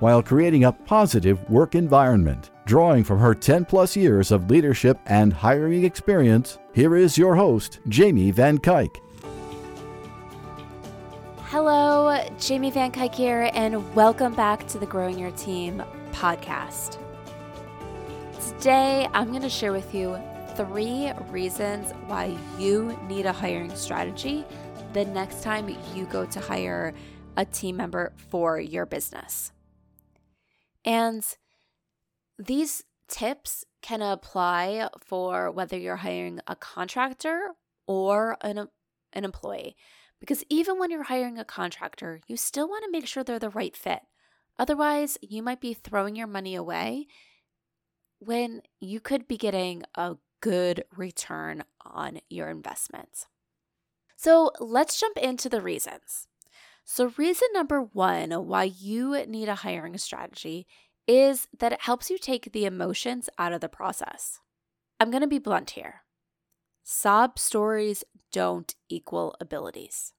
while creating a positive work environment. Drawing from her 10 plus years of leadership and hiring experience, here is your host, Jamie Van Cuyk. Hello, Jamie Van Cuyk here, and welcome back to the Growing Your Team podcast. Today, I'm going to share with you three reasons why you need a hiring strategy the next time you go to hire a team member for your business. And these tips can apply for whether you're hiring a contractor or an, an employee. Because even when you're hiring a contractor, you still want to make sure they're the right fit. Otherwise, you might be throwing your money away when you could be getting a good return on your investment. So let's jump into the reasons. So, reason number one why you need a hiring strategy is that it helps you take the emotions out of the process. I'm going to be blunt here. Sob stories don't equal abilities.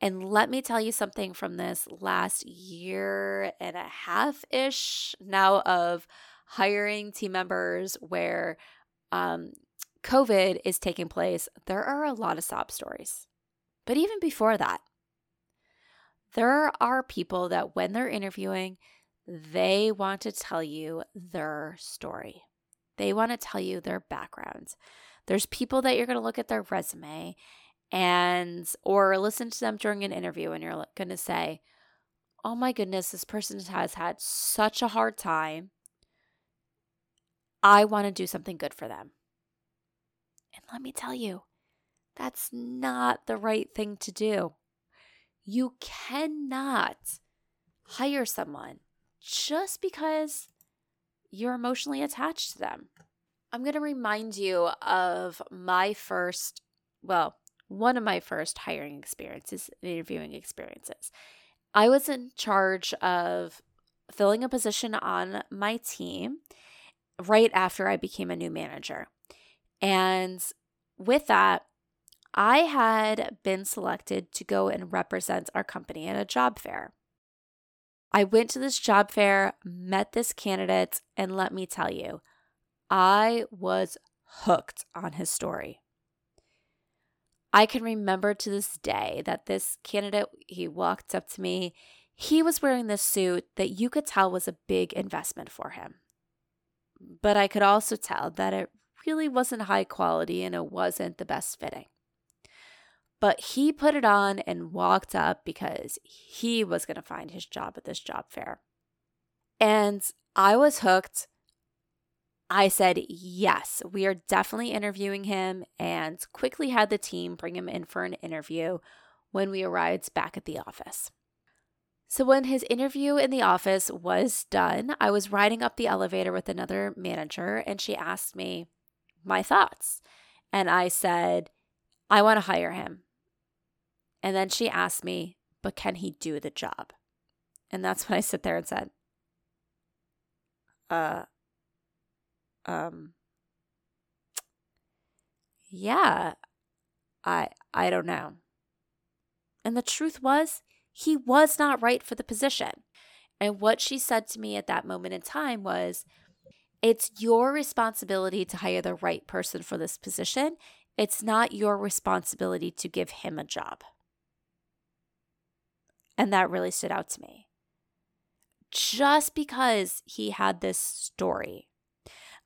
And let me tell you something from this last year and a half ish now of hiring team members where um, COVID is taking place. There are a lot of sob stories. But even before that, there are people that when they're interviewing, they want to tell you their story. They want to tell you their backgrounds. There's people that you're going to look at their resume and or listen to them during an interview and you're going to say, "Oh my goodness, this person has had such a hard time. I want to do something good for them." And let me tell you, that's not the right thing to do. You cannot hire someone just because you're emotionally attached to them. I'm going to remind you of my first, well, one of my first hiring experiences, interviewing experiences. I was in charge of filling a position on my team right after I became a new manager. And with that, I had been selected to go and represent our company at a job fair. I went to this job fair, met this candidate, and let me tell you, I was hooked on his story. I can remember to this day that this candidate, he walked up to me. He was wearing this suit that you could tell was a big investment for him. But I could also tell that it really wasn't high quality and it wasn't the best fitting. But he put it on and walked up because he was going to find his job at this job fair. And I was hooked. I said, yes, we are definitely interviewing him, and quickly had the team bring him in for an interview when we arrived back at the office. So, when his interview in the office was done, I was riding up the elevator with another manager, and she asked me my thoughts. And I said, I want to hire him. And then she asked me, but can he do the job? And that's when I sit there and said, uh, um, yeah, I, I don't know. And the truth was, he was not right for the position. And what she said to me at that moment in time was, it's your responsibility to hire the right person for this position. It's not your responsibility to give him a job. And that really stood out to me. Just because he had this story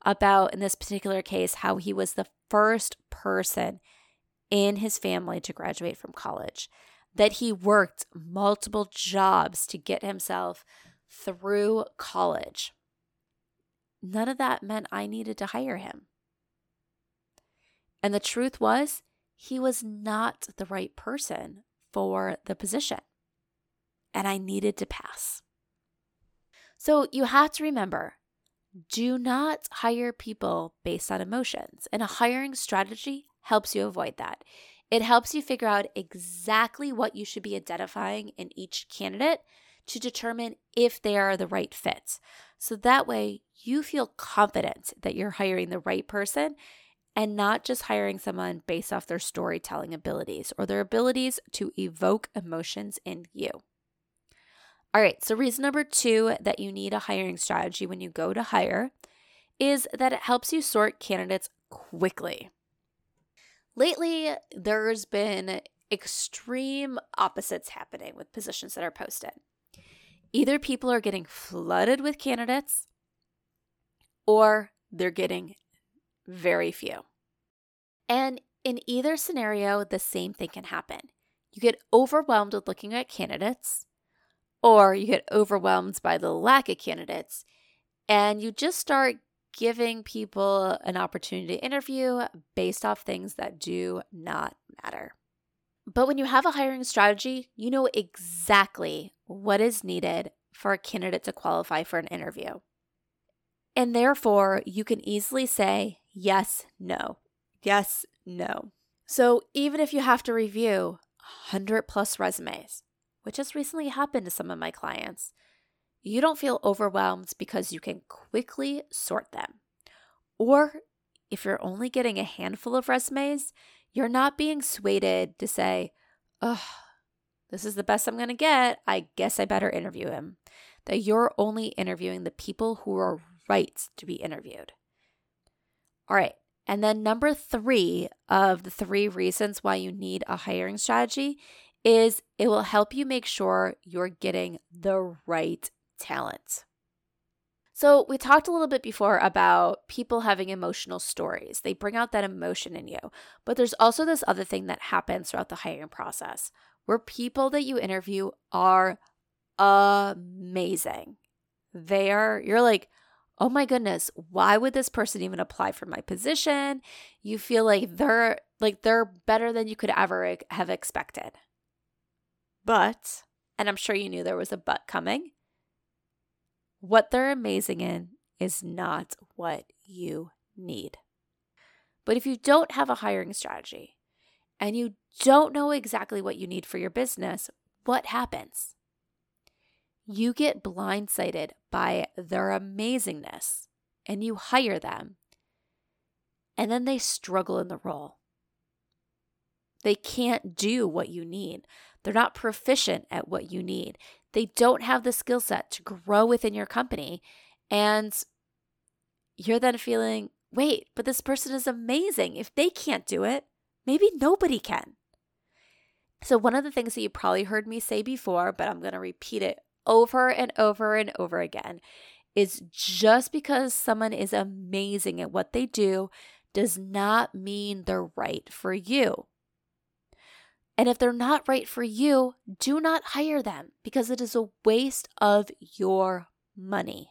about, in this particular case, how he was the first person in his family to graduate from college, that he worked multiple jobs to get himself through college. None of that meant I needed to hire him. And the truth was, he was not the right person for the position and I needed to pass. So you have to remember do not hire people based on emotions. And a hiring strategy helps you avoid that. It helps you figure out exactly what you should be identifying in each candidate to determine if they are the right fit. So that way you feel confident that you're hiring the right person and not just hiring someone based off their storytelling abilities or their abilities to evoke emotions in you. All right, so reason number two that you need a hiring strategy when you go to hire is that it helps you sort candidates quickly. Lately, there's been extreme opposites happening with positions that are posted. Either people are getting flooded with candidates or they're getting very few. And in either scenario, the same thing can happen. You get overwhelmed with looking at candidates, or you get overwhelmed by the lack of candidates, and you just start giving people an opportunity to interview based off things that do not matter. But when you have a hiring strategy, you know exactly what is needed for a candidate to qualify for an interview. And therefore, you can easily say yes, no, yes, no. So even if you have to review 100 plus resumes, which has recently happened to some of my clients, you don't feel overwhelmed because you can quickly sort them. Or if you're only getting a handful of resumes, you're not being swayed to say, oh, this is the best I'm going to get. I guess I better interview him. That you're only interviewing the people who are right to be interviewed. All right. And then number three of the three reasons why you need a hiring strategy is it will help you make sure you're getting the right talent. So, we talked a little bit before about people having emotional stories. They bring out that emotion in you. But there's also this other thing that happens throughout the hiring process where people that you interview are amazing. They are, you're like, oh my goodness, why would this person even apply for my position? You feel like they're like they're better than you could ever have expected. But, and I'm sure you knew there was a but coming, what they're amazing in is not what you need. But if you don't have a hiring strategy and you don't know exactly what you need for your business, what happens? You get blindsided by their amazingness and you hire them, and then they struggle in the role. They can't do what you need. They're not proficient at what you need. They don't have the skill set to grow within your company. And you're then feeling, wait, but this person is amazing. If they can't do it, maybe nobody can. So, one of the things that you probably heard me say before, but I'm going to repeat it over and over and over again, is just because someone is amazing at what they do does not mean they're right for you. And if they're not right for you, do not hire them because it is a waste of your money.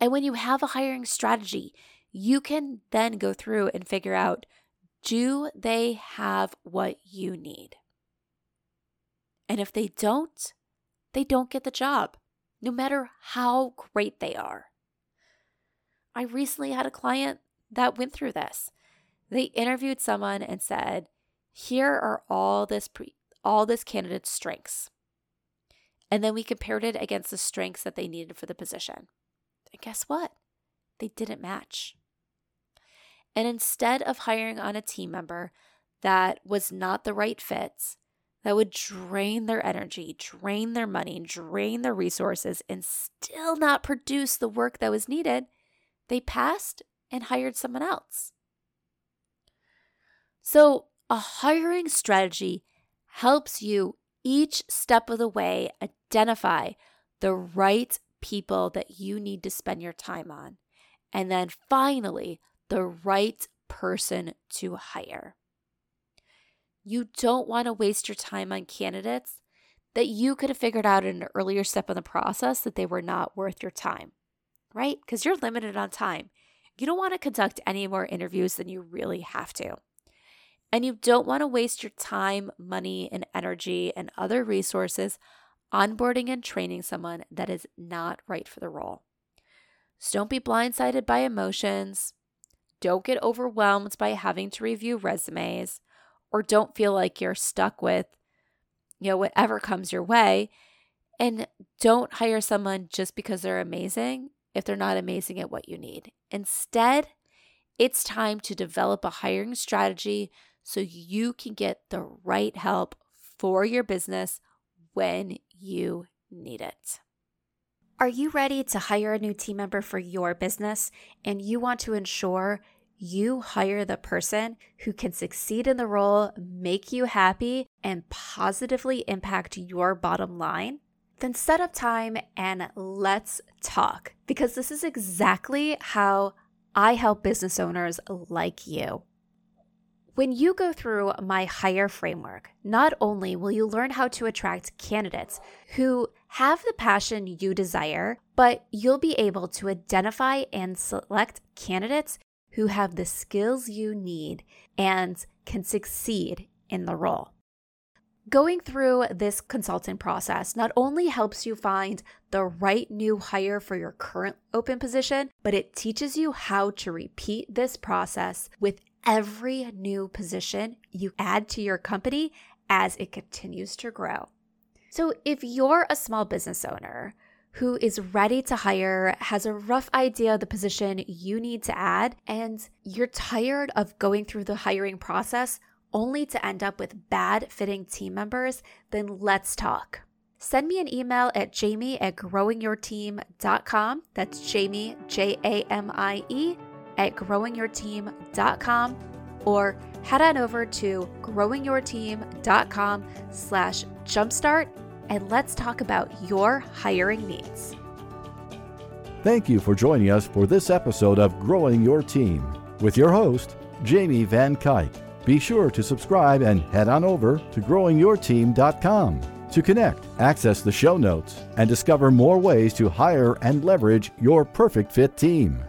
And when you have a hiring strategy, you can then go through and figure out do they have what you need? And if they don't, they don't get the job, no matter how great they are. I recently had a client that went through this. They interviewed someone and said, here are all this pre- all this candidate's strengths. And then we compared it against the strengths that they needed for the position. And guess what? They didn't match. And instead of hiring on a team member that was not the right fit, that would drain their energy, drain their money, drain their resources, and still not produce the work that was needed, they passed and hired someone else. So, a hiring strategy helps you each step of the way identify the right people that you need to spend your time on. And then finally, the right person to hire. You don't want to waste your time on candidates that you could have figured out in an earlier step in the process that they were not worth your time, right? Because you're limited on time. You don't want to conduct any more interviews than you really have to. And you don't want to waste your time, money, and energy and other resources onboarding and training someone that is not right for the role. So don't be blindsided by emotions. Don't get overwhelmed by having to review resumes or don't feel like you're stuck with you know whatever comes your way and don't hire someone just because they're amazing if they're not amazing at what you need. Instead, it's time to develop a hiring strategy so you can get the right help for your business when you need it. Are you ready to hire a new team member for your business and you want to ensure you hire the person who can succeed in the role, make you happy, and positively impact your bottom line? Then set up time and let's talk because this is exactly how I help business owners like you. When you go through my hire framework, not only will you learn how to attract candidates who have the passion you desire, but you'll be able to identify and select candidates who have the skills you need and can succeed in the role. Going through this consulting process not only helps you find the right new hire for your current open position, but it teaches you how to repeat this process with every new position you add to your company as it continues to grow. So, if you're a small business owner who is ready to hire, has a rough idea of the position you need to add, and you're tired of going through the hiring process only to end up with bad fitting team members, then let's talk. Send me an email at jamie at growingyourteam.com. That's Jamie, J A M I E, at growingyourteam.com or head on over to growingyourteam.com slash jumpstart and let's talk about your hiring needs. Thank you for joining us for this episode of Growing Your Team with your host, Jamie Van Cuyk. Be sure to subscribe and head on over to growingyourteam.com to connect, access the show notes, and discover more ways to hire and leverage your perfect fit team.